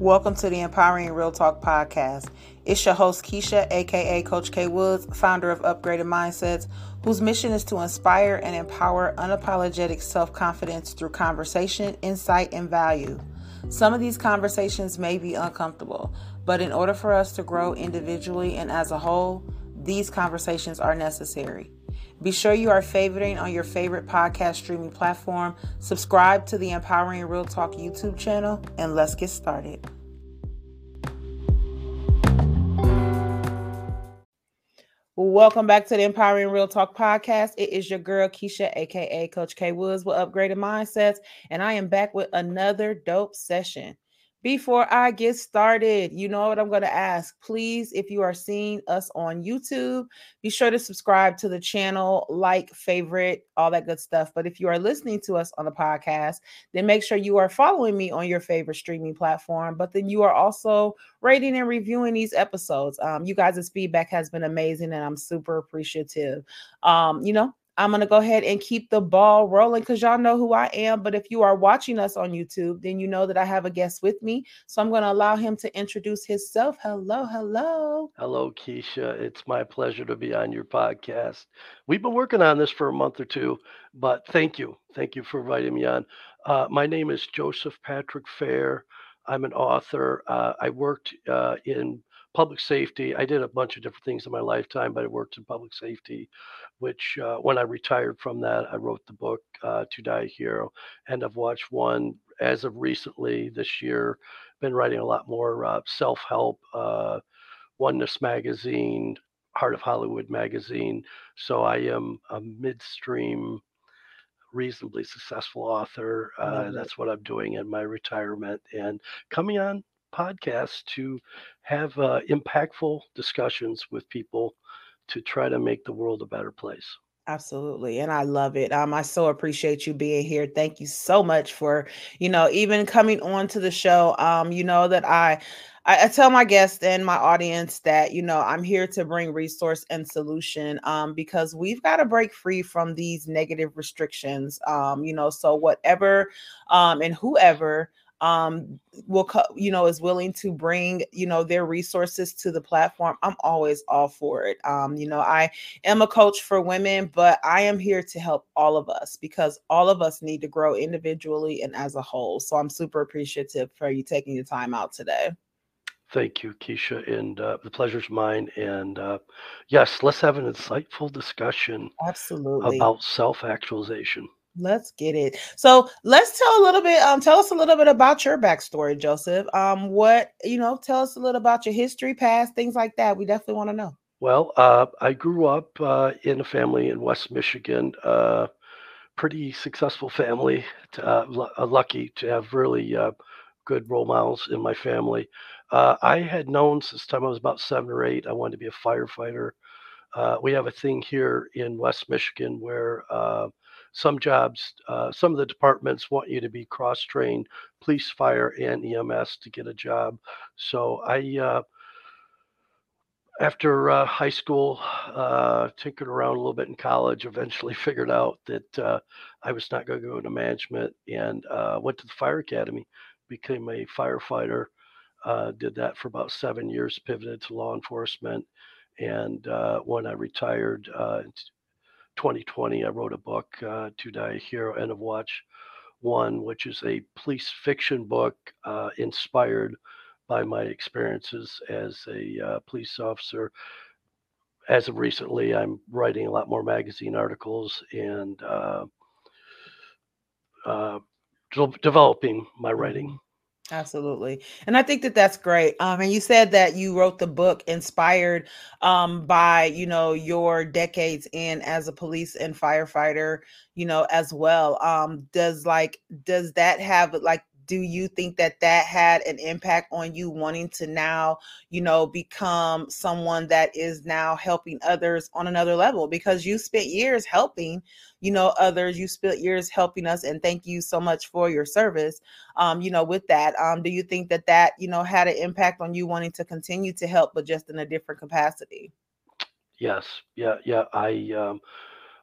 Welcome to the Empowering Real Talk podcast. It's your host, Kisha, aka Coach K Woods, founder of Upgraded Mindsets, whose mission is to inspire and empower unapologetic self confidence through conversation, insight, and value. Some of these conversations may be uncomfortable, but in order for us to grow individually and as a whole, these conversations are necessary. Be sure you are favoriting on your favorite podcast streaming platform, subscribe to the Empowering Real Talk YouTube channel, and let's get started. Welcome back to the Empowering Real Talk podcast. It is your girl Kisha, aka Coach K Woods, with Upgraded Mindsets, and I am back with another dope session. Before I get started, you know what I'm going to ask. Please, if you are seeing us on YouTube, be sure to subscribe to the channel, like, favorite, all that good stuff. But if you are listening to us on the podcast, then make sure you are following me on your favorite streaming platform. But then you are also rating and reviewing these episodes. Um, you guys' feedback has been amazing, and I'm super appreciative. Um, you know, I'm going to go ahead and keep the ball rolling because y'all know who I am. But if you are watching us on YouTube, then you know that I have a guest with me. So I'm going to allow him to introduce himself. Hello, hello. Hello, Kisha. It's my pleasure to be on your podcast. We've been working on this for a month or two, but thank you. Thank you for inviting me on. Uh, my name is Joseph Patrick Fair. I'm an author. Uh, I worked uh, in public safety. I did a bunch of different things in my lifetime, but I worked in public safety, which uh, when I retired from that, I wrote the book uh, To Die a Hero, and I've watched one as of recently this year. Been writing a lot more uh, self-help, uh, Oneness magazine, Heart of Hollywood magazine. So I am a midstream reasonably successful author. Uh, that's what I'm doing in my retirement and coming on podcast to have uh, impactful discussions with people to try to make the world a better place. Absolutely. And I love it. Um, I so appreciate you being here. Thank you so much for, you know, even coming on to the show. Um, you know that I, I tell my guests and my audience that you know I'm here to bring resource and solution um, because we've got to break free from these negative restrictions. Um, you know, so whatever um, and whoever um will you know is willing to bring you know their resources to the platform i'm always all for it um you know i am a coach for women but i am here to help all of us because all of us need to grow individually and as a whole so i'm super appreciative for you taking the time out today Thank you, Kisha, and uh, the pleasure's mine. And uh, yes, let's have an insightful discussion absolutely about self-actualization. Let's get it. So let's tell a little bit. Um, tell us a little bit about your backstory, Joseph. Um, what you know, tell us a little about your history, past things like that. We definitely want to know. Well, uh, I grew up uh, in a family in West Michigan. Uh, pretty successful family. To, uh, uh, lucky to have really uh, good role models in my family. Uh, I had known since time I was about seven or eight. I wanted to be a firefighter. Uh, we have a thing here in West Michigan where uh, some jobs, uh, some of the departments want you to be cross trained, police, fire, and EMS to get a job. So I, uh, after uh, high school, uh, tinkered around a little bit in college, eventually figured out that uh, I was not going to go into management and uh, went to the fire academy, became a firefighter. did that for about seven years, pivoted to law enforcement. And when I retired 2020, I wrote a book, uh, To Die a Hero, End of Watch One, which is a police fiction book uh, inspired by my experiences as a uh, police officer. As of recently, I'm writing a lot more magazine articles and uh, uh, de- developing my writing. Absolutely. And I think that that's great. Um, and you said that you wrote the book inspired um, by, you know, your decades in as a police and firefighter, you know, as well. Um, does like, does that have like do you think that that had an impact on you wanting to now you know become someone that is now helping others on another level? Because you spent years helping you know others you spent years helping us and thank you so much for your service um you know with that. Um do you think that that you know had an impact on you wanting to continue to help but just in a different capacity? Yes. Yeah yeah i um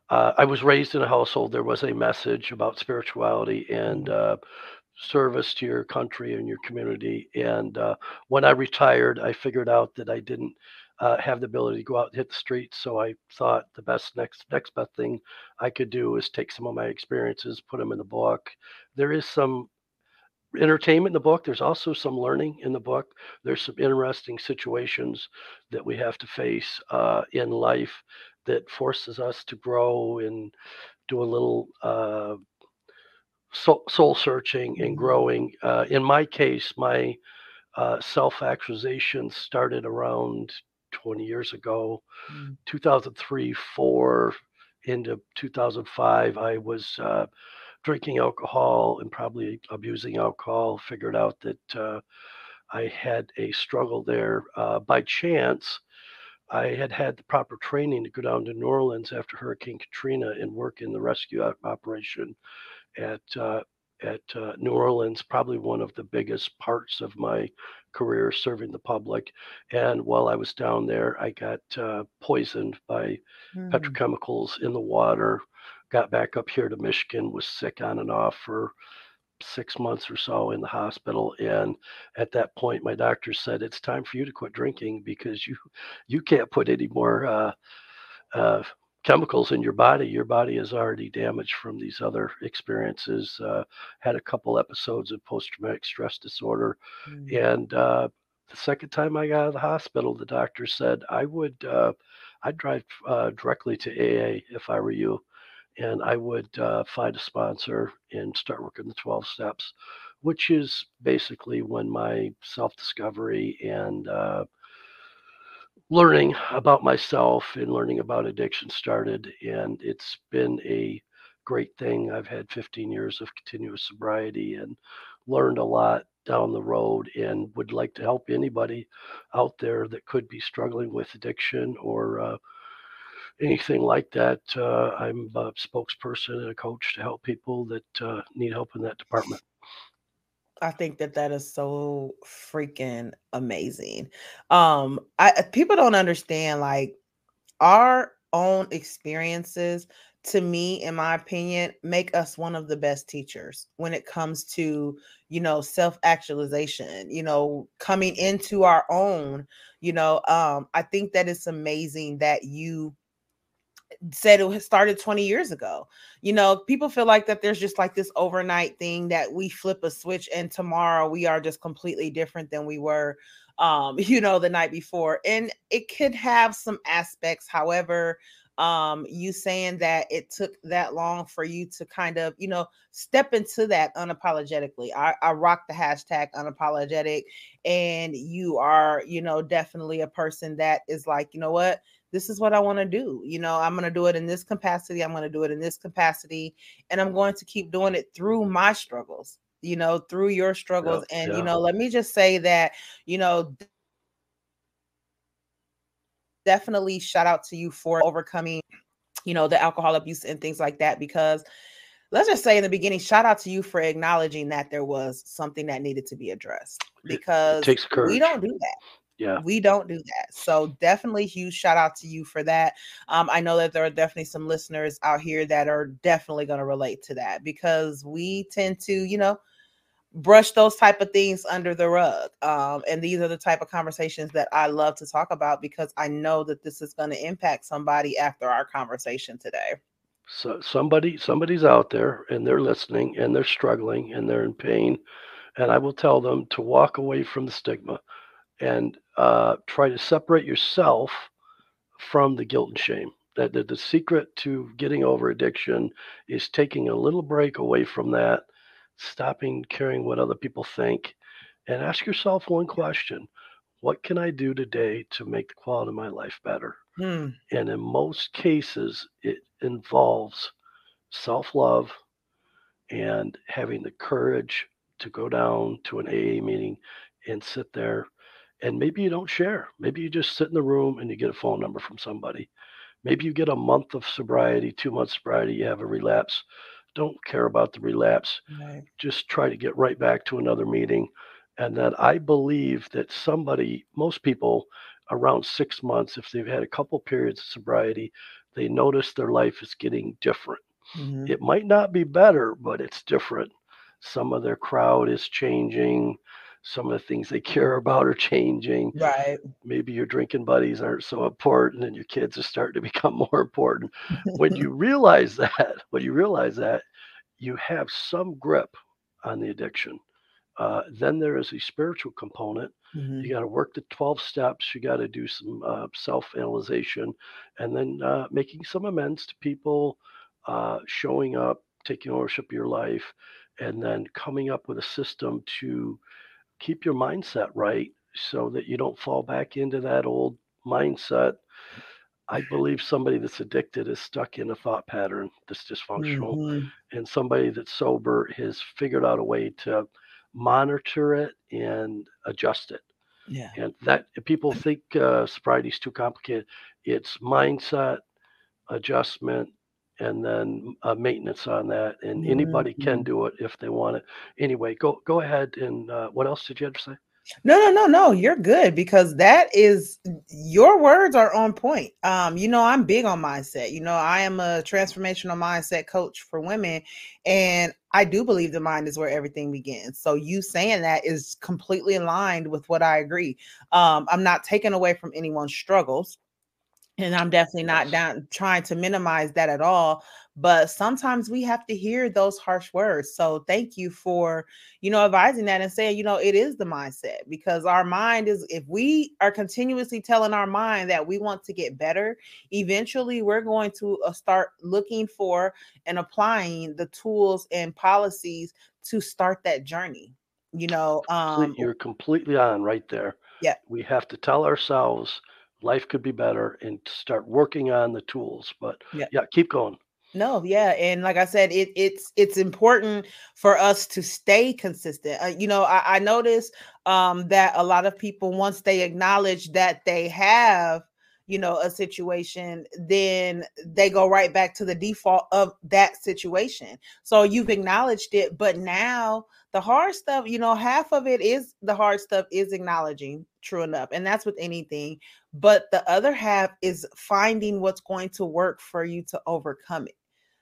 uh, I was raised in a household. There was a message about spirituality, and uh, service to your country and your community. And uh, when I retired, I figured out that I didn't uh, have the ability to go out and hit the streets. So I thought the best next next best thing I could do is take some of my experiences, put them in the book. There is some entertainment in the book. There's also some learning in the book. There's some interesting situations that we have to face uh, in life that forces us to grow and do a little soul, searching and growing. Uh, in my case, my uh, self actualization started around 20 years ago, mm. 2003, four into 2005. I was uh, drinking alcohol and probably abusing alcohol. Figured out that uh, I had a struggle there uh, by chance. I had had the proper training to go down to New Orleans after Hurricane Katrina and work in the rescue operation at uh, at uh, New Orleans, probably one of the biggest parts of my career serving the public. And while I was down there, I got uh, poisoned by mm. petrochemicals in the water. Got back up here to Michigan, was sick on and off for six months or so in the hospital and at that point my doctor said it's time for you to quit drinking because you you can't put any more uh, uh, chemicals in your body. Your body is already damaged from these other experiences. Uh, had a couple episodes of post traumatic stress disorder. Mm. And uh, the second time I got out of the hospital, the doctor said I would, uh, I'd drive uh, directly to AA if I were you. And I would uh, find a sponsor and start working the 12 steps, which is basically when my self discovery and uh, learning about myself and learning about addiction started. And it's been a great thing. I've had 15 years of continuous sobriety and learned a lot down the road and would like to help anybody out there that could be struggling with addiction or uh, anything like that. Uh, I'm a spokesperson and a coach to help people that uh, need help in that department. I think that that is so freaking amazing. Um, I people don't understand like our own experiences to me in my opinion make us one of the best teachers when it comes to you know self actualization you know coming into our own you know um i think that it's amazing that you said it started 20 years ago. You know, people feel like that there's just like this overnight thing that we flip a switch and tomorrow we are just completely different than we were um, you know, the night before. And it could have some aspects. However, um you saying that it took that long for you to kind of you know step into that unapologetically i, I rock the hashtag unapologetic and you are you know definitely a person that is like you know what this is what I want to do. You know, I'm going to do it in this capacity. I'm going to do it in this capacity. And I'm going to keep doing it through my struggles, you know, through your struggles. Yeah, and, yeah. you know, let me just say that, you know, definitely shout out to you for overcoming, you know, the alcohol abuse and things like that because let's just say in the beginning, shout out to you for acknowledging that there was something that needed to be addressed because we don't do that yeah. We don't do that. So definitely huge shout out to you for that. Um, i know that there are definitely some listeners out here that are definitely going to relate to that because we tend to you know brush those type of things under the rug um, and these are the type of conversations that i love to talk about because i know that this is going to impact somebody after our conversation today. So somebody somebody's out there and they're listening and they're struggling and they're in pain and i will tell them to walk away from the stigma and uh, try to separate yourself from the guilt and shame. That the, the secret to getting over addiction is taking a little break away from that, stopping caring what other people think, and ask yourself one question What can I do today to make the quality of my life better? Hmm. And in most cases, it involves self love and having the courage to go down to an AA meeting and sit there and maybe you don't share. Maybe you just sit in the room and you get a phone number from somebody. Maybe you get a month of sobriety, two months sobriety, you have a relapse. Don't care about the relapse. Right. Just try to get right back to another meeting. And that I believe that somebody, most people around six months, if they've had a couple periods of sobriety, they notice their life is getting different. Mm-hmm. It might not be better, but it's different. some of their crowd is changing some of the things they care about are changing. Right. Maybe your drinking buddies aren't so important and your kids are starting to become more important. when you realize that, when you realize that, you have some grip on the addiction. Uh, then there is a spiritual component. Mm-hmm. You got to work the 12 steps. You got to do some uh, self analyzation and then uh, making some amends to people, uh, showing up, taking ownership of your life, and then coming up with a system to keep your mindset right so that you don't fall back into that old mindset. I believe somebody that's addicted is stuck in a thought pattern that's dysfunctional, mm-hmm. and somebody that's sober has figured out a way to monitor it and adjust it. Yeah. And that people think uh, sobriety is too complicated. It's mindset, adjustment, and then uh, maintenance on that. And mm-hmm. anybody can do it if they want it. Anyway, go go ahead. And uh, what else did you have to say? No, no, no, no. You're good because that is your words are on point. Um, you know, I'm big on mindset. You know, I am a transformational mindset coach for women, and I do believe the mind is where everything begins. So you saying that is completely aligned with what I agree. Um, I'm not taking away from anyone's struggles and I'm definitely not down trying to minimize that at all. But sometimes we have to hear those harsh words. So thank you for, you know, advising that and saying, you know, it is the mindset because our mind is, if we are continuously telling our mind that we want to get better, eventually we're going to uh, start looking for and applying the tools and policies to start that journey. You know, um, you're completely on right there. Yeah. We have to tell ourselves, life could be better and start working on the tools. But yeah, yeah keep going. No, yeah, and like I said, it it's it's important for us to stay consistent. Uh, you know, I, I notice um, that a lot of people once they acknowledge that they have you know a situation then they go right back to the default of that situation. So you've acknowledged it but now the hard stuff you know half of it is the hard stuff is acknowledging true enough and that's with anything but the other half is finding what's going to work for you to overcome it.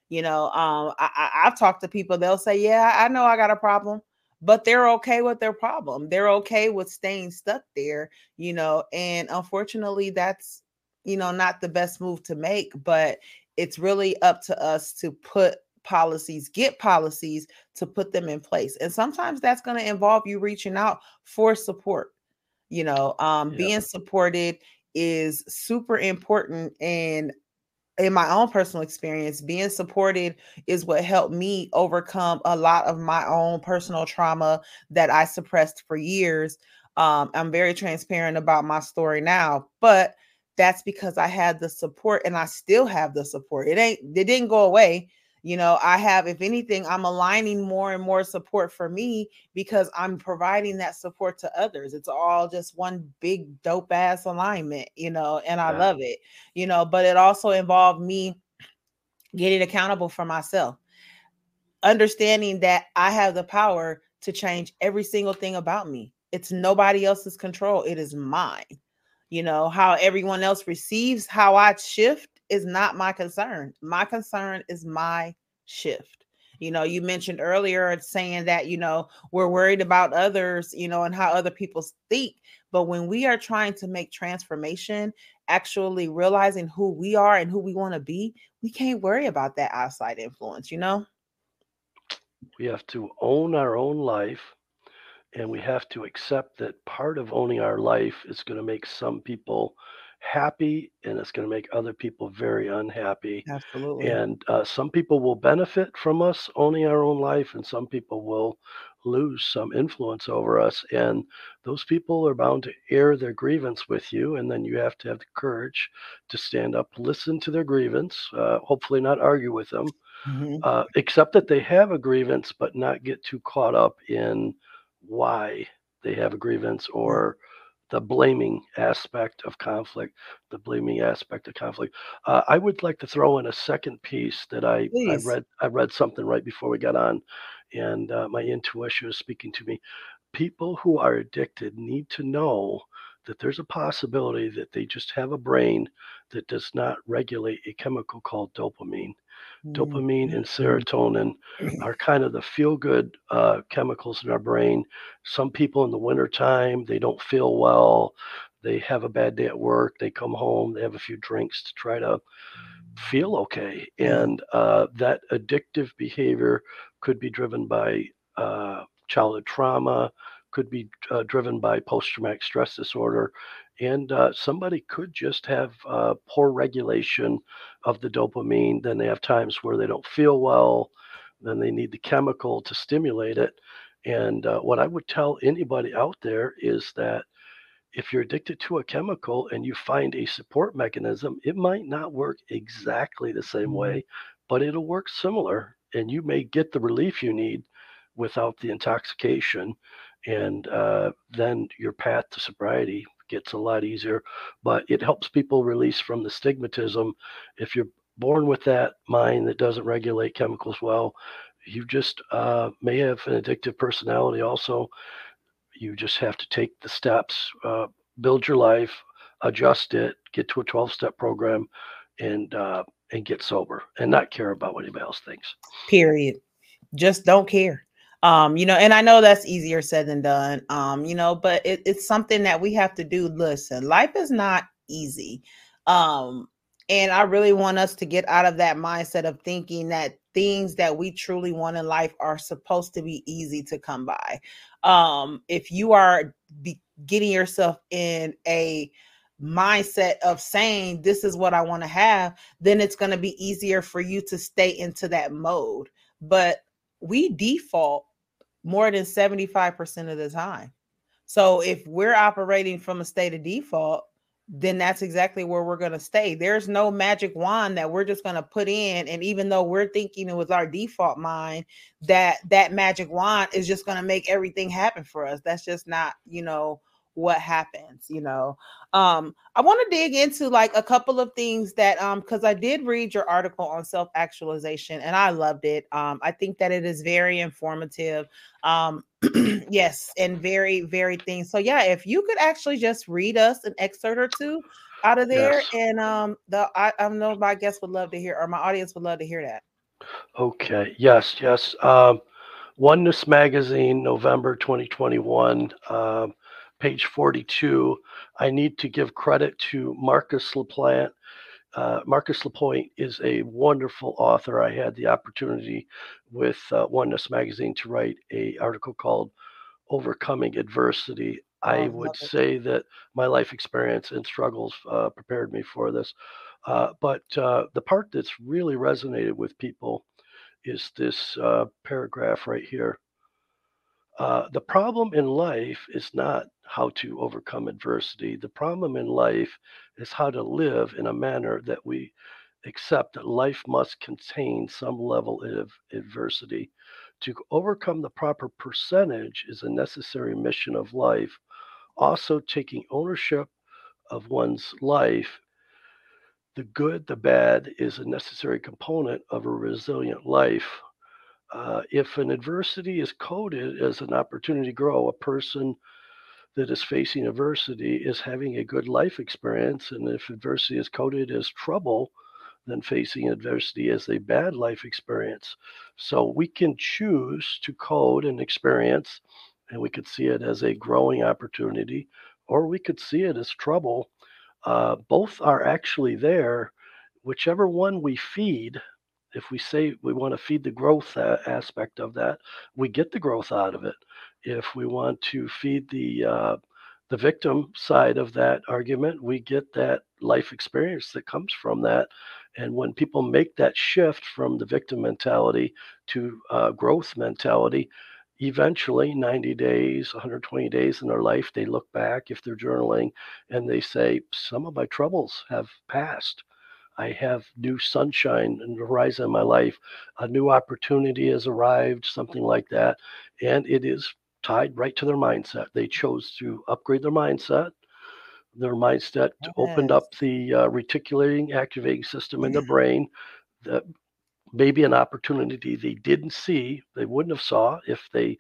You know um I, i've talked to people they'll say yeah i know i got a problem but they're okay with their problem. They're okay with staying stuck there you know and unfortunately that's you know, not the best move to make, but it's really up to us to put policies, get policies to put them in place. And sometimes that's going to involve you reaching out for support. You know, um, yeah. being supported is super important. And in my own personal experience, being supported is what helped me overcome a lot of my own personal trauma that I suppressed for years. Um, I'm very transparent about my story now, but that's because I had the support and I still have the support. It ain't it didn't go away. You know, I have, if anything, I'm aligning more and more support for me because I'm providing that support to others. It's all just one big dope ass alignment, you know, and I yeah. love it, you know, but it also involved me getting accountable for myself, understanding that I have the power to change every single thing about me. It's nobody else's control, it is mine you know how everyone else receives how i shift is not my concern. My concern is my shift. You know you mentioned earlier saying that you know we're worried about others you know and how other people think but when we are trying to make transformation actually realizing who we are and who we want to be we can't worry about that outside influence you know? We have to own our own life and we have to accept that part of owning our life is going to make some people happy and it's going to make other people very unhappy absolutely and uh, some people will benefit from us owning our own life and some people will lose some influence over us and those people are bound to air their grievance with you and then you have to have the courage to stand up listen to their grievance uh, hopefully not argue with them mm-hmm. uh, accept that they have a grievance but not get too caught up in why they have a grievance or the blaming aspect of conflict, the blaming aspect of conflict. Uh, I would like to throw in a second piece that I, I read. I read something right before we got on, and uh, my intuition was speaking to me. People who are addicted need to know that there's a possibility that they just have a brain that does not regulate a chemical called dopamine. Dopamine and serotonin are kind of the feel good uh, chemicals in our brain. Some people in the wintertime, they don't feel well. They have a bad day at work. They come home, they have a few drinks to try to feel okay. And uh, that addictive behavior could be driven by uh, childhood trauma, could be uh, driven by post traumatic stress disorder, and uh, somebody could just have uh, poor regulation of the dopamine. Then they have times where they don't feel well, then they need the chemical to stimulate it. And uh, what I would tell anybody out there is that if you're addicted to a chemical and you find a support mechanism, it might not work exactly the same Mhm. way, but it'll work similar. And you may get the relief you need without the intoxication. And uh, then your path to sobriety gets a lot easier. But it helps people release from the stigmatism. If you're born with that mind that doesn't regulate chemicals well, you just uh, may have an addictive personality also you just have to take the steps, uh, build your life, adjust it, get to a 12 step program, and uh, and get sober and not care about what anybody else thinks. period just don't care um you know and i know that's easier said than done um you know but it, it's something that we have to do. Listen life is not easy. Um and i really want us to get out of that mindset of thinking that things that we truly want in life are supposed to be easy to come by. Um if you are be getting yourself in a mindset of saying this is what i want to have then it's going to be easier for you to stay into that mode. But we default more than 75% of the time. So if we're operating from a state of default, then that's exactly where we're going to stay. There's no magic wand that we're just going to put in and even though we're thinking it was our default mind that that magic wand is just going to make everything happen for us. That's just not, you know, what happens, you know. Um I want to dig into like a couple of things that um cuz I did read your article on self-actualization and I loved it. Um I think that it is very informative. Um yes, and very very things. So yeah, if you could actually just read us an excerpt or two out of there Yes. and um the I, I know my guests would love to hear or my audience would love to hear that. Okay. Yes. Yes. Um, Oneness Magazine, November 2021, um, page 42. I need to give credit to Marcus LaPlante. Uh, Marcus Lapointe is a wonderful author. I had the opportunity with uh, Oneness Magazine to write a article called "Overcoming Adversity." I Oh, would love say that my life experience and struggles uh, prepared me for this. Uh, but uh, the part that's really resonated with people is this uh, paragraph right here. Uh, the problem in life is not how to overcome adversity. The problem in life is how to live in a manner that we accept that life must contain some level of adversity. To overcome the proper percentage is a necessary mission of life. Also, taking ownership of one's life, the good, the bad, is a necessary component of a resilient life. Uh, if an adversity is coded as an opportunity to grow, a person that is facing adversity is having a good life experience. And if adversity is coded as trouble, then facing adversity as a bad life experience. So we can choose to code an experience and we could see it as a growing opportunity, or we could see it as trouble. Uh, both are actually there. Whichever one we feed, if we say we want to feed the growth aspect of that, we get the growth out of it. If we want to feed the uh, the victim side of that argument, we get that life experience that comes from that. And when people make that shift from the victim mentality to uh, growth mentality, eventually 90 days, 120 days in their life, they look back if they're journaling and they say, Some of my troubles have passed. I have new sunshine and horizon in my life. A new opportunity has arrived, something like that. And it is tied right to their mindset. They chose to upgrade their mindset. Their mindset opened up the uh, reticulating activating system in the brain that maybe an opportunity they didn't see, they wouldn't have saw if they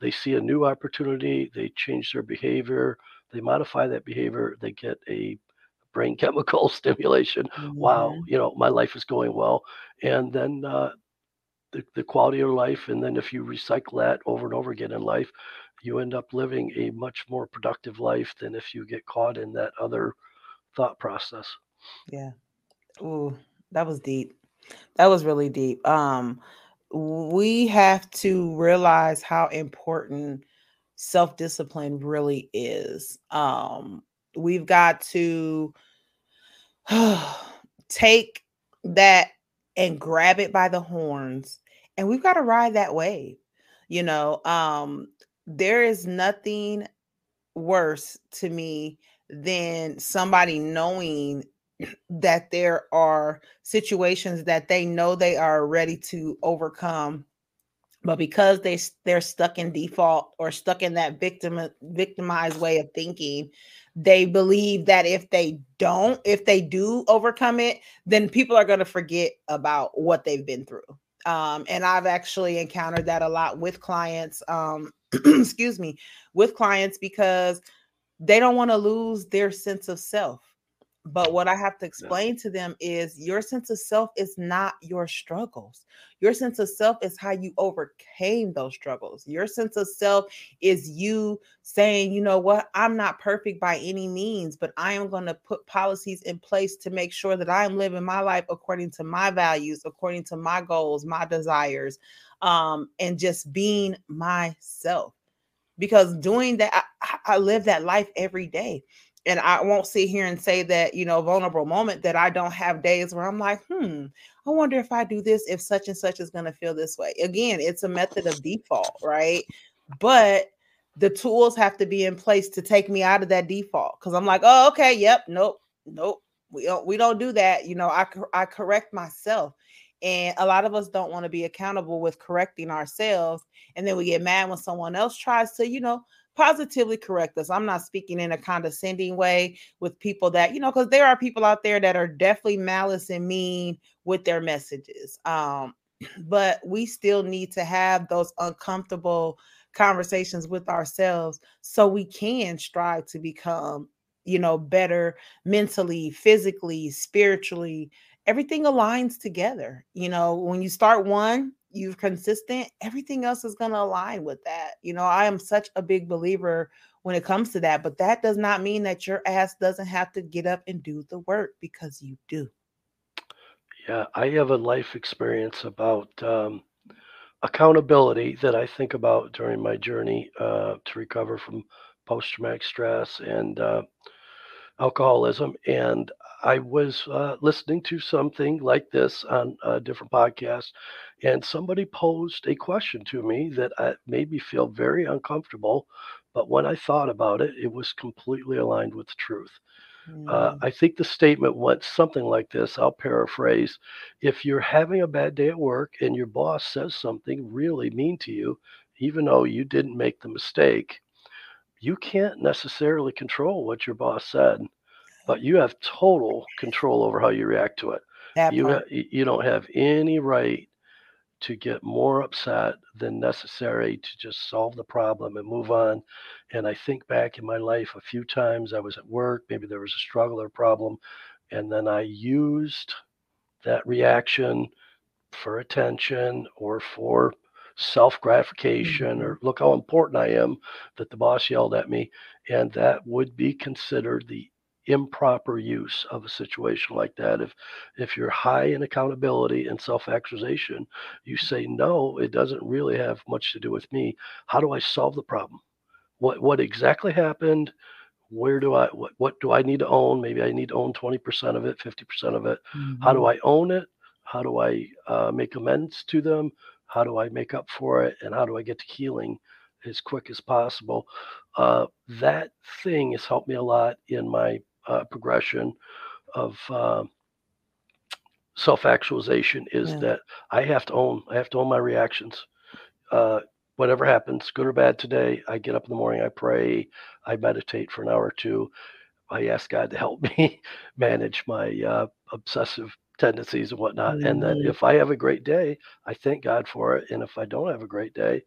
they see a new opportunity, they change their behavior, they modify that behavior, they get a brain chemical stimulation. Mm-hmm. Wow, you know, my life is going well. And then uh, the, the quality of life. And then if you recycle that over and over again in life, you end up living a much more productive life than if you get caught in that other thought process. Yeah. Ooh, that was deep. That was really deep. Um, we have to realize how important self-discipline really is. Um, we've got to take that and grab it by the horns and we've got to ride that wave. You know, um, there is nothing worse to me than somebody knowing that there are situations that they know they are ready to overcome but because they they're stuck in default or stuck in that victim victimized way of thinking they believe that if they don't if they do overcome it then people are going to forget about what they've been through. Um, and i've actually encountered that a lot with clients um, excuse me with clients because they don't want to lose their sense of self but what I have to explain yeah. to them is your sense of self is not your struggles. Your sense of self is how you overcame those struggles. Your sense of self is you saying, you know what, I'm not perfect by any means, but I am going to put policies in place to make sure that I am living my life according to my values, according to my goals, my desires, um, and just being myself. Because doing that, I, I live that life every day and I won't sit here and say that, you know, vulnerable moment that I don't have days where I'm like, hmm, I wonder if I do this, if such and such is going to feel this way. Again, it's a method of default, right? But the tools have to be in place to take me out of that default because I'm like, oh, okay, yep, nope, nope, we don't, we don't do that. You know, I I correct myself, and a lot of us don't want to be accountable with correcting ourselves, and then we get mad when someone else tries to, you know, positively correct us. I'm not speaking in a condescending way with people that, you know, because there are people out there that are definitely malice and mean with their messages. Um, but we still need to have those uncomfortable conversations with ourselves so we can strive to become, you know, better mentally, physically, spiritually. Everything aligns together. You know, when you start one, you're consistent, everything else is going to align with that. You know, I am such a big believer when it comes to that, but that does not mean that your ass doesn't have to get up and do the work because you do. Yeah, I have a life experience about um, accountability that I think about during my journey uh, to recover from post traumatic stress and uh, alcoholism. And I was uh, listening to something like this on a different podcast, and somebody posed a question to me that uh, made me feel very uncomfortable. But when I thought about it, it was completely aligned with the truth. Uh, mm. I think the statement went something like this. I'll paraphrase. If you're having a bad day at work and your boss says something really mean to you, even though you didn't make the mistake, you can't necessarily control what your boss said but you have total control over how you react to it. That you ha- you don't have any right to get more upset than necessary to just solve the problem and move on. And I think back in my life a few times I was at work, maybe there was a struggle or problem, and then I used that reaction for attention or for self gratification or mm-hmm. look how important I am that the boss yelled at me. And that would be considered the improper use of a situation like that. If if you're high in accountability and self-actualization, you say no, it doesn't really have much to do with me. How do I solve the problem? What what exactly happened? Where do I what what do I need to own? Maybe I need to own 20% of it, 50% of it. Mm-hmm. How do mm-hmm. I own it? How do I uh, make amends to them? How do I make up for it? And how do I get to healing as quick as possible? Uh, that thing has helped me a lot in my uh, progression of uh, self-actualization is yeah. that I have to own I have to own my reactions. Uh, whatever happens, good or bad today, I get up in the morning, I pray, I meditate for an hour or two. I ask God to help me manage my uh, obsessive tendencies and whatnot. Mm-hmm. And then if I have a great day, I thank God for it. And if I don't have a great day,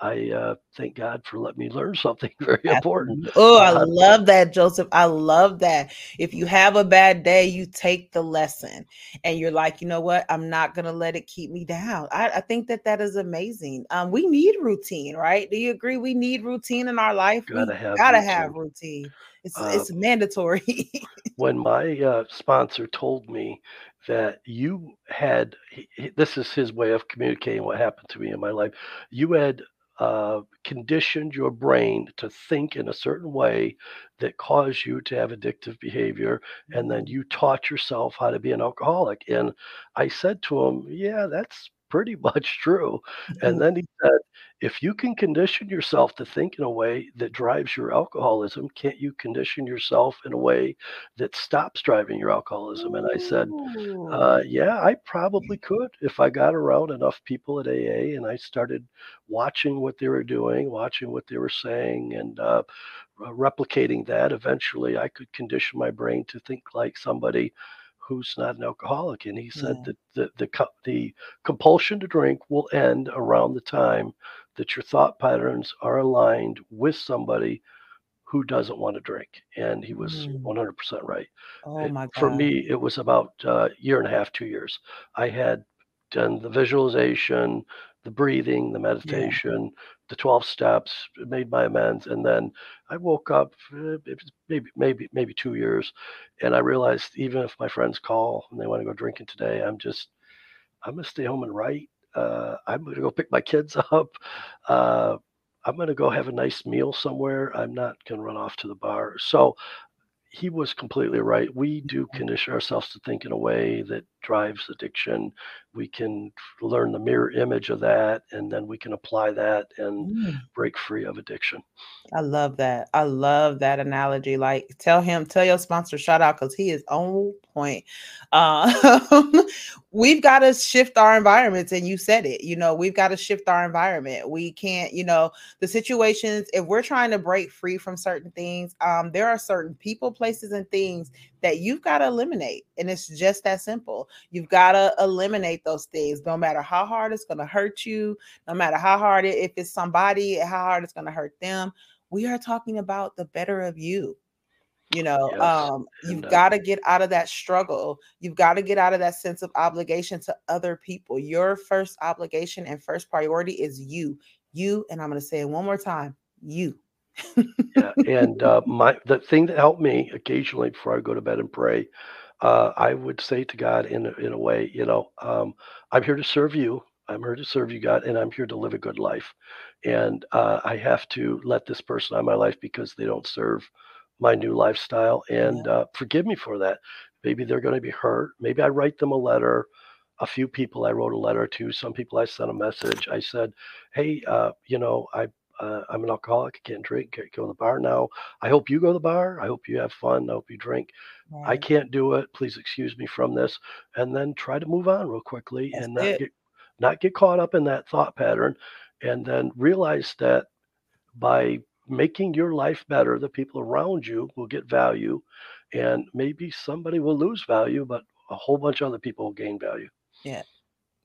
I uh, thank God for letting me learn something very important. Oh, I uh, love that, Joseph. I love that. If you have a bad day, you take the lesson and you're like, you know what? I'm not going to let it keep me down. I, I, think that that is amazing. Um, we need routine, right? Do you agree? We need routine in our life. Gotta we have gotta routine. have routine. It's uh, it's mandatory. when my uh, sponsor told me that you had, this is his way of communicating what happened to me in my life. You had uh, conditioned your brain to think in a certain way that caused you to have addictive behavior. And then you taught yourself how to be an alcoholic. And I said to him, Yeah, that's pretty much true. Mm-hmm. And then he said, if you can condition yourself to think in a way that drives your alcoholism, can't you condition yourself in a way that stops driving your alcoholism? And I said, uh, yeah, I probably could if I got around enough people at AA and I started watching what they were doing, watching what they were saying, and uh, replicating that. Eventually, I could condition my brain to think like somebody who's not an alcoholic, and he said yeah. that the, the the compulsion to drink will end around the time that your thought patterns are aligned with somebody who doesn't want to drink, and he was mm. 100% right. Oh my God. For me, it was about a uh, year and a half, two years. I had done the visualization, the breathing, the meditation, yeah. The 12 steps, made my amends. And then I woke up uh, maybe, maybe, maybe two years. And I realized even if my friends call and they want to go drinking today, I'm just, I'm going to stay home and write. Uh, I'm going to go pick my kids up. Uh, I'm going to go have a nice meal somewhere. I'm not going to run off to the bar. So he was completely right. We do condition ourselves to think in a way that drives addiction. We can learn the mirror image of that, and then we can apply that and mm. break free of addiction. I love that. I love that analogy. Like, tell him, tell your sponsor, shout out because he is on point. Uh, we've got to shift our environments, and you said it. You know, we've got to shift our environment. We can't, you know, the situations. If we're trying to break free from certain things, um, there are certain people, places, and things that you've got to eliminate. And it's just that simple. You've got to eliminate those things, no matter how hard it's going to hurt you, no matter how hard it, if it's somebody, how hard it's going to hurt them. We are talking about the better of you. You know, yes. um, you've got to get out of that struggle. You've got to get out of that sense of obligation to other people. Your first obligation and first priority is you. You, and I'm going to say it one more time you yeah, and uh, my the thing that helped me occasionally before I go to bed and pray, uh, I would say to God in a, in a way, you know, um, I'm here to serve you. I'm here to serve you, God, and I'm here to live a good life. And uh, I have to let this person out of my life because they don't serve my new lifestyle. And yeah. uh, forgive me for that. Maybe they're going to be hurt. Maybe I write them a letter. A few people I wrote a letter to. Some people I sent a message. I said, "Hey, uh, you know, I uh, I'm an alcoholic. I can't drink. Can't go to the bar now. I hope you go to the bar. I hope you have fun. I hope you drink. Right. I can't do it. Please excuse me from this. And then try to move on real quickly That's and not it. get not get caught up in that thought pattern. And then realize that by making your life better, the people around you will get value, and maybe somebody will lose value, but a whole bunch of other people will gain value. Yeah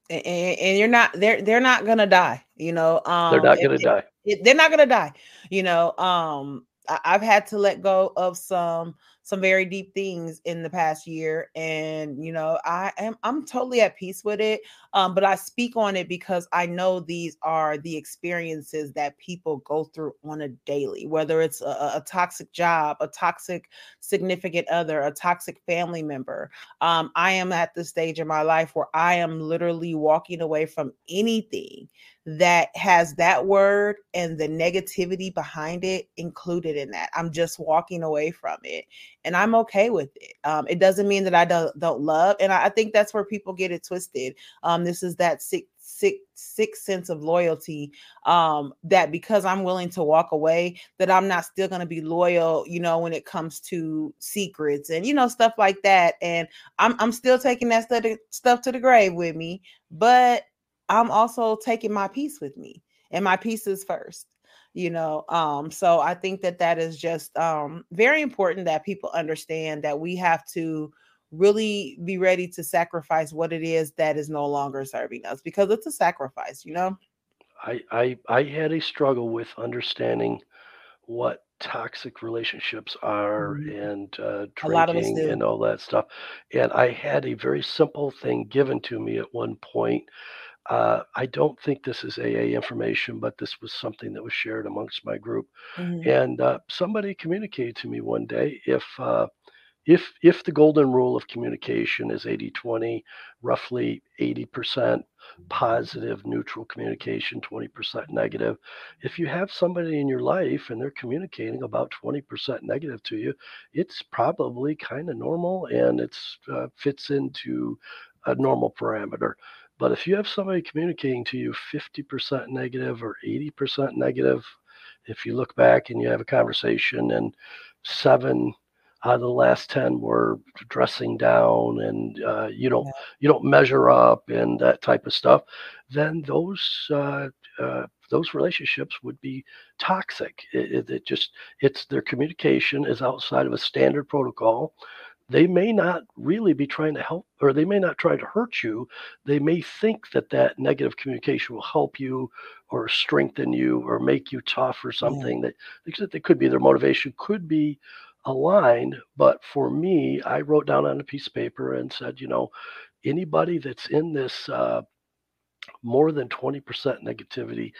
and, and, you're not they're they're not gonna die you know um they're not gonna die they're not gonna die you know um I, i've had to let go of some some very deep things in the past year and you know i am i'm totally at peace with it um, but i speak on it because i know these are the experiences that people go through on a daily whether it's a, a toxic job a toxic significant other a toxic family member. Um, i am at the stage in my life where i am literally walking away from anything that has that word and the negativity behind it included in that. I'm just walking away from it and I'm okay with it. Um, it doesn't mean that I don't, don't love. And I, I, think that's where people get it twisted. Um, this is that sick, sick, sick sense of loyalty um, that because I'm willing to walk away, that I'm not still going to be loyal, you know, when it comes to secrets and, you know, stuff like that. And I'm, I'm still taking that stuff to, stuff to the grave with me. But I'm also taking my peace with me, and my peace is first. You know, um, so I think that that is just um, very important that people understand that we have to really be ready to sacrifice what it is that is no longer serving us because it's a sacrifice, you know? I I, I had a struggle with understanding what toxic relationships are Mhm. and uh, A lot of us drinking and all that stuff. And I had a very simple thing given to me at one point. Uh, I don't think this is AA information, but this was something that was shared amongst my group. Mhm. And uh, somebody communicated to me one day if uh, if if the golden rule of communication is 80-20, roughly 80% positive neutral communication, 20% negative. If you have somebody in your life and they're communicating about 20% negative to you, it's probably kind of normal and it's uh, fits into a normal parameter. But if you have somebody communicating to you 50% negative or 80% negative, if you look back and you have a conversation and seven out of the last 10 were dressing down and uh, you don't Yeah. you don't measure up and that type of stuff then those uh, uh, those relationships would be toxic it, it, it just it's their communication is outside of a standard protocol they may not really be trying to help or they may not try to hurt you they may think that that negative communication will help you or strengthen you or make you tough or Yeah. something that because could be their motivation could be aligned but for me i wrote down on a piece of paper and said you know anybody that's in this uh, more than 20% negativity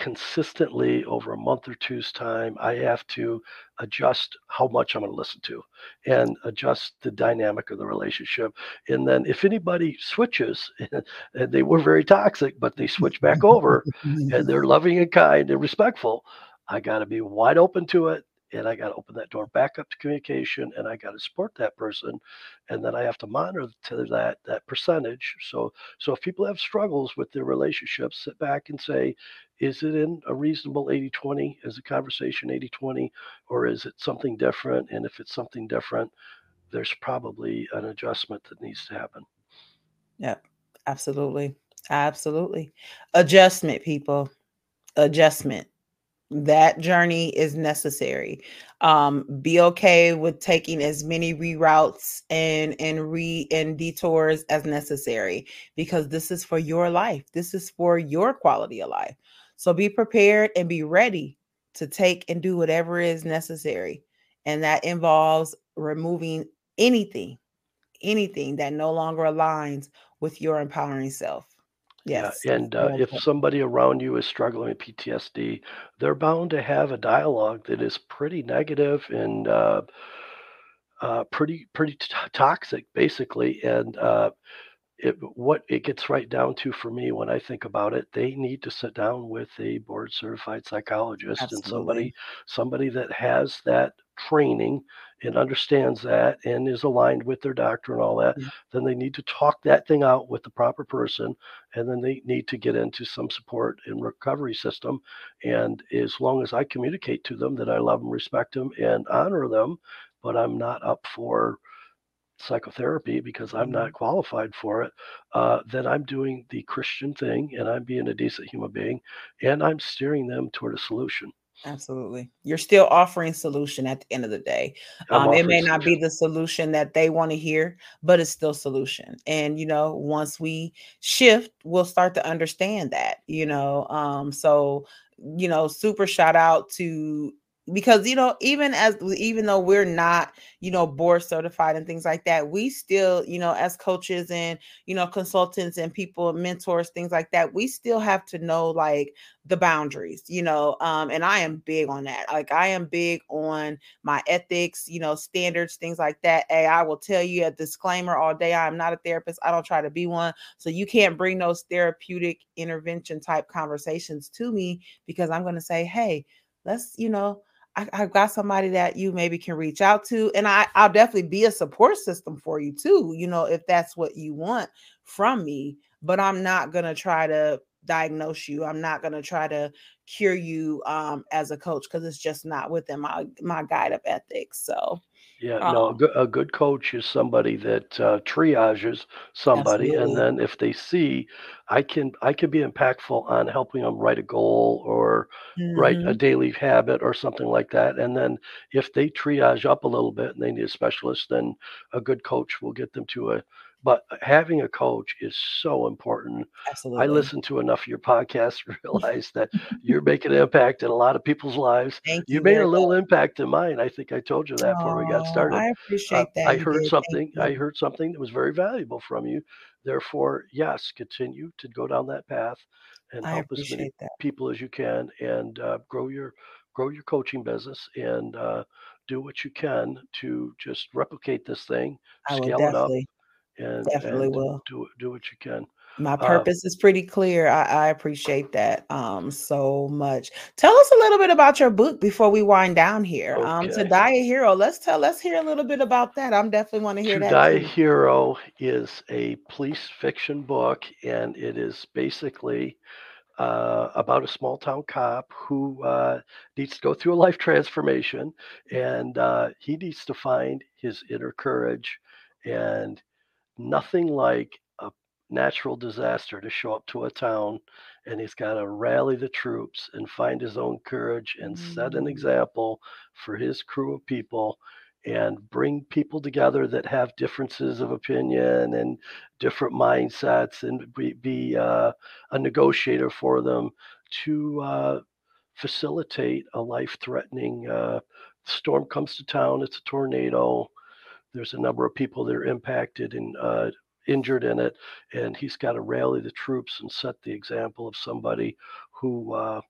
consistently over a month or two's time, I have to adjust how much I'm going to listen to and adjust the dynamic of the relationship. And then if anybody switches, and they were very toxic, but they switch back over and they're loving and kind and respectful, I got to be wide open to it. And I got to open that door back up to communication, and I got to support that person, and then I have to monitor to that that percentage. So, so if people have struggles with their relationships, sit back and say, is it in a reasonable 80-20? Is the conversation 80-20, or is it something different? And if it's something different, there's probably an adjustment that needs to happen. Yep. Absolutely. Absolutely. Adjustment, people. Adjustment. That journey is necessary. Um, be okay with taking as many reroutes and and re and detours as necessary because this is for your life. This is for your quality of life. So be prepared and be ready to take and do whatever is necessary. And that involves removing anything, anything that no longer aligns with your empowering self. Yes. Yeah, and uh, if somebody around you is struggling with PTSD, they're bound to have a dialogue that is pretty negative and uh, uh, pretty pretty t- toxic, basically. And uh, it, what it gets right down to for me when I think about it, they need to sit down with a board certified psychologist and somebody somebody that has that training and understands that and is aligned with their doctor and all that Yeah. then they need to talk that thing out with the proper person and then they need to get into some support and recovery system and as long as i communicate to them that i love them respect them and honor them but i'm not up for psychotherapy because I'm not qualified for it, uh, then I'm doing the Christian thing and I'm being a decent human being and I'm steering them toward a solution. Absolutely. You're still offering solution at the end of the day. Um, it may not be the solution that they want to hear, but it's still solution. And you know, once we shift, we'll start to understand that, you know. Um, so you know, super shout out to because you know, even as even though we're not, you know, board certified and things like that, we still, you know, as coaches and you know, consultants and people, mentors, things like that, we still have to know like the boundaries, you know. Um, and I am big on that. Like I am big on my ethics, you know, standards, things like that. Hey, I will tell you a disclaimer all day. I'm not a therapist. I don't try to be one. So you can't bring those therapeutic intervention type conversations to me because I'm going to say, hey, let's, you know, I, I've got somebody that you maybe can reach out to. And I, I'll definitely be a support system for you too, you know, if that's what you want from me. But I'm not going to try to diagnose you. I'm not going to try to cure you um, as a coach because it's just not within my my guide of ethics. So Yeah, no, a Um, good, a good coach is somebody that uh, triages somebody, and absolutely. then if they see I can I can be impactful on helping them write a goal or write a Mhm. daily habit or something like that. And then if they triage up a little bit and they need a specialist, then a good coach will get them to a. But having a coach is so important. Absolutely. I listen to enough of your podcasts to realize that you're making an impact in a lot of people's lives Thank you you made a little impact in mine. I think I told you that before we got started. I Uh, appreciate that. I heard did. Something. I heard something that was very valuable from you. Therefore, yes, continue to go down that path and I help as many that. people as you can, and uh, grow your grow your coaching business, and uh, do what you can to just replicate this thing, I scale it up, and definitely and will. do do what you can. My Uh, purpose is pretty clear. I, I appreciate that um so much. Tell us a little bit about your book before we wind down here. Um, to die a hero. Let's tell. Let's hear a little bit about that. I'm definitely want to hear To that Die a. Hero is a police fiction book, and it is basically uh, about a small town cop who uh, needs to go through a life transformation, and uh, he needs to find his inner courage. And nothing like a natural disaster to show up to a town, and he's got to rally the troops and find his own courage and set an Mm, example for his crew of people and bring people together that have differences of opinion and different mindsets and be, be uh, a negotiator for them to uh, facilitate a life threatening uh, storm comes to town it's a tornado there's a number of people that are impacted and uh, injured in it, and he's got to rally the troops and set the example of somebody who uh,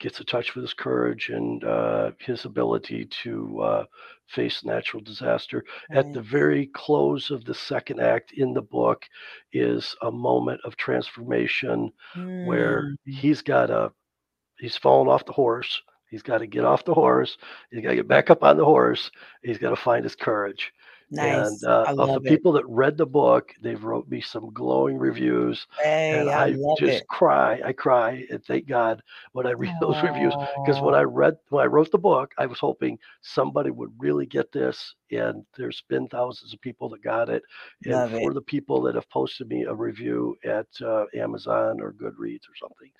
gets in touch with his courage and uh, his ability to uh, face natural disaster. At the very close of the second act in the book is a moment of transformation where Mm, he's got a he's fallen off the horse. He's got to get off the horse. He's got to get back up on the horse. He's got to find his courage. And nice. uh, I of the it. people that read the book, they've wrote me some glowing reviews, and I I just it. cry. I cry and thank God when I read those reviews because when I read when I wrote the book, I was hoping somebody would really get this. And there's been thousands of people that got it. And love it. for the people that have posted me a review at uh, Amazon or Goodreads or something,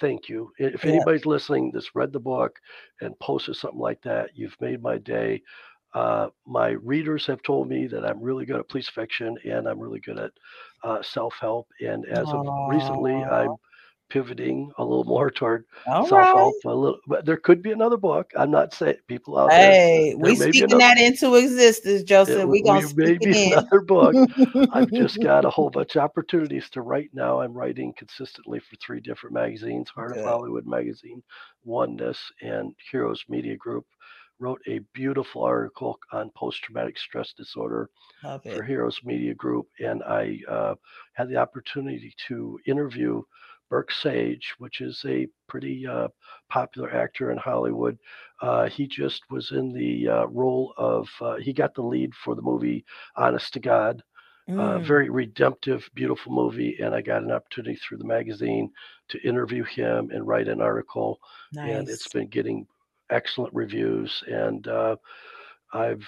Thank you. If Yep. anybody's listening that's read the book and posted something like that, you've made my day. Uh, my readers have told me that I'm really good at police fiction and I'm really good at uh, self help. And as of recently, I'm pivoting a little more toward all self right. help. A little, but there could be another book. I'm not saying people out there. Hey, we speaking another. that into existence, Joseph. We gonna we speak another book. I've just got a whole bunch of opportunities to write now. I'm writing consistently for three different magazines Heart of Hollywood Magazine, Oneness, and Heroes Media Group. Wrote a beautiful article on post traumatic stress disorder for. Heroes Media Group, and I uh, had the opportunity to interview Burke Sage, which is a pretty uh, popular actor in Hollywood. Uh, he just was in the uh, role of, uh, he got the lead for the movie Honest to God. Uh, Mm, very redemptive, beautiful movie, and I got an opportunity through the magazine to interview him and write an article, Nice. and it's been getting excellent reviews. And uh, I've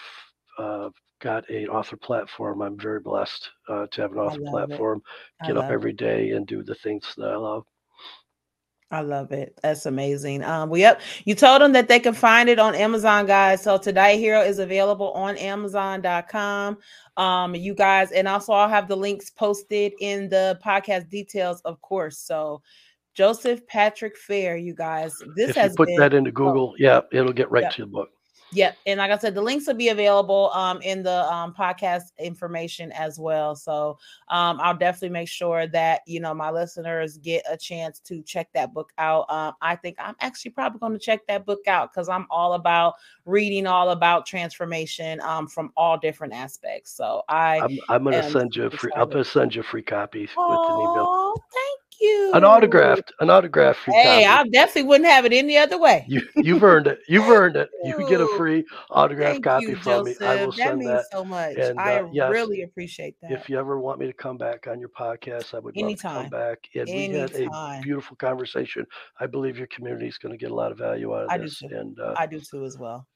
uh, got an author platform. I'm very blessed uh, to have an author platform. Get up love it. every day and do the things that I love. I love it. That's amazing. Um, well, yep. You told them that they can find it on Amazon, guys. So Today Hero is available on Amazon.com. Um, you guys, and also I'll have the links posted in the podcast details, of course. So Joseph Patrick Fair, you guys. This If you put been that into oh, Google, yeah, it'll get right yep. to the book. Yep. And like I said, the links will be available um, in the um, podcast information as well. So um, I'll definitely make sure that, you know, my listeners get a chance to check that book out. Um, I think I'm actually probably going to check that book out because I'm all about reading all about transformation um, from all different aspects. So I I'm I'm gonna send you a free. I'm gonna send you a free copy with an email. Thank An you. autographed, an autographed free Hey, copy. I definitely wouldn't have it any other way. You you've earned it. You've earned it. You can get a free autographed Thank copy you, from me. I will Joseph. That send means that. so much. And I uh, yes, really appreciate that. if you ever want me to come back on your podcast, I would love to come back. And we had a Anytime. beautiful conversation. I believe your community is going to get a lot of value out of I do this. too. And uh, I do too as well.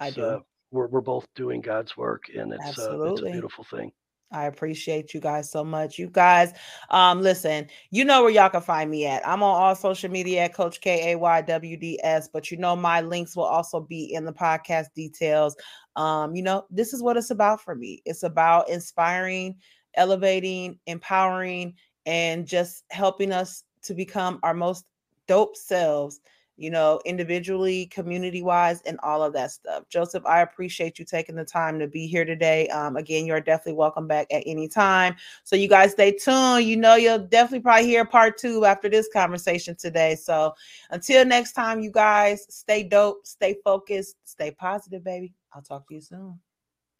I do. uh, we're we're both doing God's work, and it's uh, it's a beautiful thing. I appreciate you guys so much. You guys, um, listen, you know where y'all can find me at. I'm on all social media at Coach K A Y W D S, but you know my links will also be in the podcast details. Um, you know, this is what it's about for me. It's about inspiring, elevating, empowering, and just helping us to become our most dope selves you know, individually, community wise, and all of that stuff. Joseph, I appreciate you taking the time to be here today. Um, again, you're definitely welcome back at any time. So, you guys stay tuned. You know, you'll definitely probably hear part two after this conversation today. So, until next time, you guys stay dope, stay focused, stay positive, baby. I'll talk to you soon.